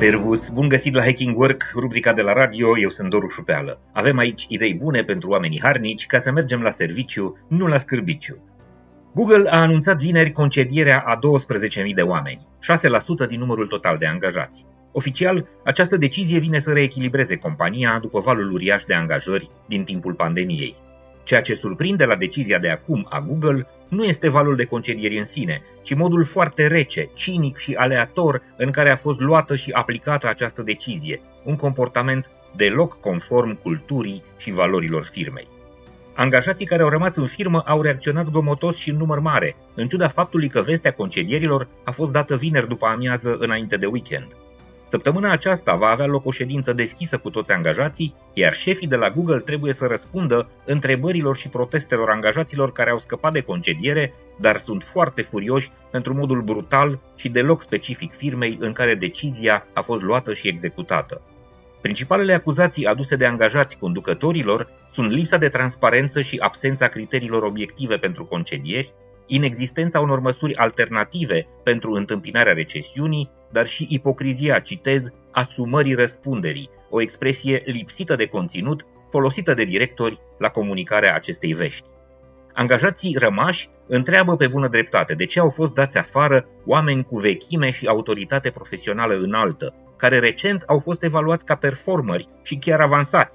Servus, bun găsit la Hacking Work, rubrica de la radio, eu sunt Doru Șupeală. Avem aici idei bune pentru oamenii harnici ca să mergem la serviciu, nu la scârbiciu. Google a anunțat vineri concedierea a 12.000 de oameni, 6% din numărul total de angajați. Oficial, această decizie vine să reechilibreze compania după valul uriaș de angajări din timpul pandemiei. Ceea ce surprinde la decizia de acum a Google nu este valul de concedieri în sine, ci modul foarte rece, cinic și aleator în care a fost luată și aplicată această decizie, un comportament deloc conform culturii și valorilor firmei. Angajații care au rămas în firmă au reacționat gomotos și în număr mare, în ciuda faptului că vestea concedierilor a fost dată vineri după amiază înainte de weekend. Săptămâna aceasta va avea loc o ședință deschisă cu toți angajații, iar șefii de la Google trebuie să răspundă întrebărilor și protestelor angajaților care au scăpat de concediere, dar sunt foarte furioși pentru modul brutal și deloc specific firmei în care decizia a fost luată și executată. Principalele acuzații aduse de angajați conducătorilor sunt lipsa de transparență și absența criteriilor obiective pentru concedieri, inexistența unor măsuri alternative pentru întâmpinarea recesiunii, dar și ipocrizia, citez, asumării răspunderii, o expresie lipsită de conținut folosită de directori la comunicarea acestei vești. Angajații rămași întreabă pe bună dreptate de ce au fost dați afară oameni cu vechime și autoritate profesională înaltă, care recent au fost evaluați ca performeri și chiar avansați.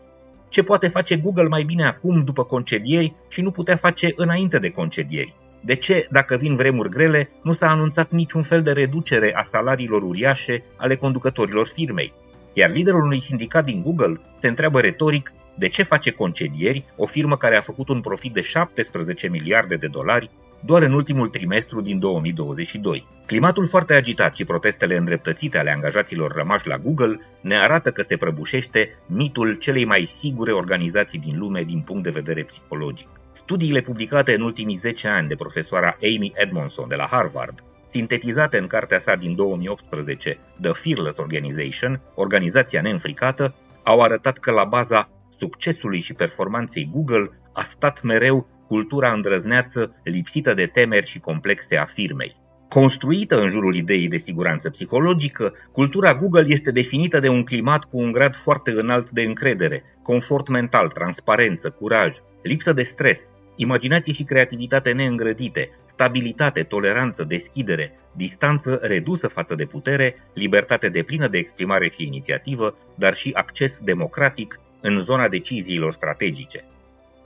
Ce poate face Google mai bine acum după concedieri și nu putea face înainte de concedieri? De ce, dacă vin vremuri grele, nu s-a anunțat niciun fel de reducere a salariilor uriașe ale conducătorilor firmei? Iar liderul unui sindicat din Google se întreabă retoric de ce face concedieri o firmă care a făcut un profit de 17 miliarde de dolari doar în ultimul trimestru din 2022. Climatul foarte agitat și protestele îndreptățite ale angajaților rămași la Google ne arată că se prăbușește mitul celei mai sigure organizații din lume din punct de vedere psihologic. Studiile publicate în ultimii 10 ani de profesoara Amy Edmondson de la Harvard, sintetizate în cartea sa din 2018, The Fearless Organization, Organizația Neînfricată, au arătat că la baza succesului și performanței Google a stat mereu cultura îndrăzneață, lipsită de temeri și complexe a firmei. Construită în jurul ideii de siguranță psihologică, cultura Google este definită de un climat cu un grad foarte înalt de încredere, confort mental, transparență, curaj, lipsă de stres, imaginație și creativitate neîngrădite, stabilitate, toleranță, deschidere, distanță redusă față de putere, libertate de plină de exprimare și inițiativă, dar și acces democratic în zona deciziilor strategice.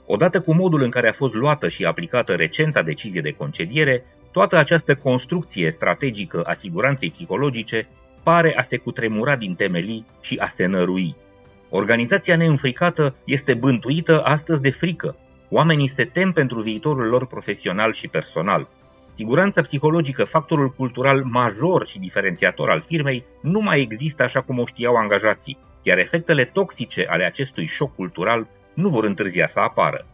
Odată cu modul în care a fost luată și aplicată recenta decizie de concediere, toată această construcție strategică a siguranței psihologice pare a se cutremura din temelii și a se nărui. Organizația neînfricată este bântuită astăzi de frică. Oamenii se tem pentru viitorul lor profesional și personal. Siguranța psihologică, factorul cultural major și diferențiator al firmei, nu mai există așa cum o știau angajații, iar efectele toxice ale acestui șoc cultural nu vor întârzia să apară.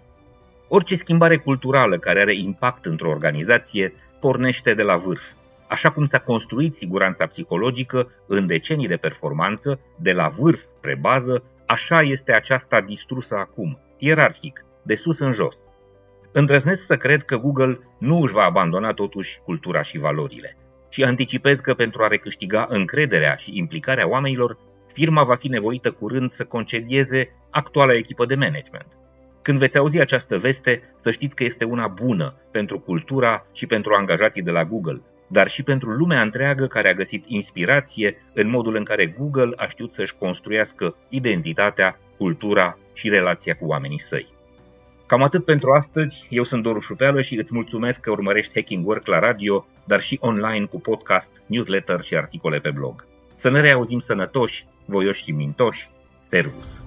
Orice schimbare culturală care are impact într-o organizație pornește de la vârf. Așa cum s-a construit siguranța psihologică în decenii de performanță, de la vârf spre bază, așa este aceasta distrusă acum, ierarhic, de sus în jos. Îndrăznesc să cred că Google nu își va abandona totuși cultura și valorile. Și anticipez că pentru a recâștiga încrederea și implicarea oamenilor, firma va fi nevoită curând să concedieze actuala echipă de management. Când veți auzi această veste, să știți că este una bună pentru cultura și pentru angajații de la Google, dar și pentru lumea întreagă care a găsit inspirație în modul în care Google a știut să-și construiască identitatea, cultura și relația cu oamenii săi. Cam atât pentru astăzi, eu sunt Doru Șupeală și îți mulțumesc că urmărești Hacking Work la radio, dar și online cu podcast, newsletter și articole pe blog. Să ne reauzim sănătoși, voioși și mintoși. Servus!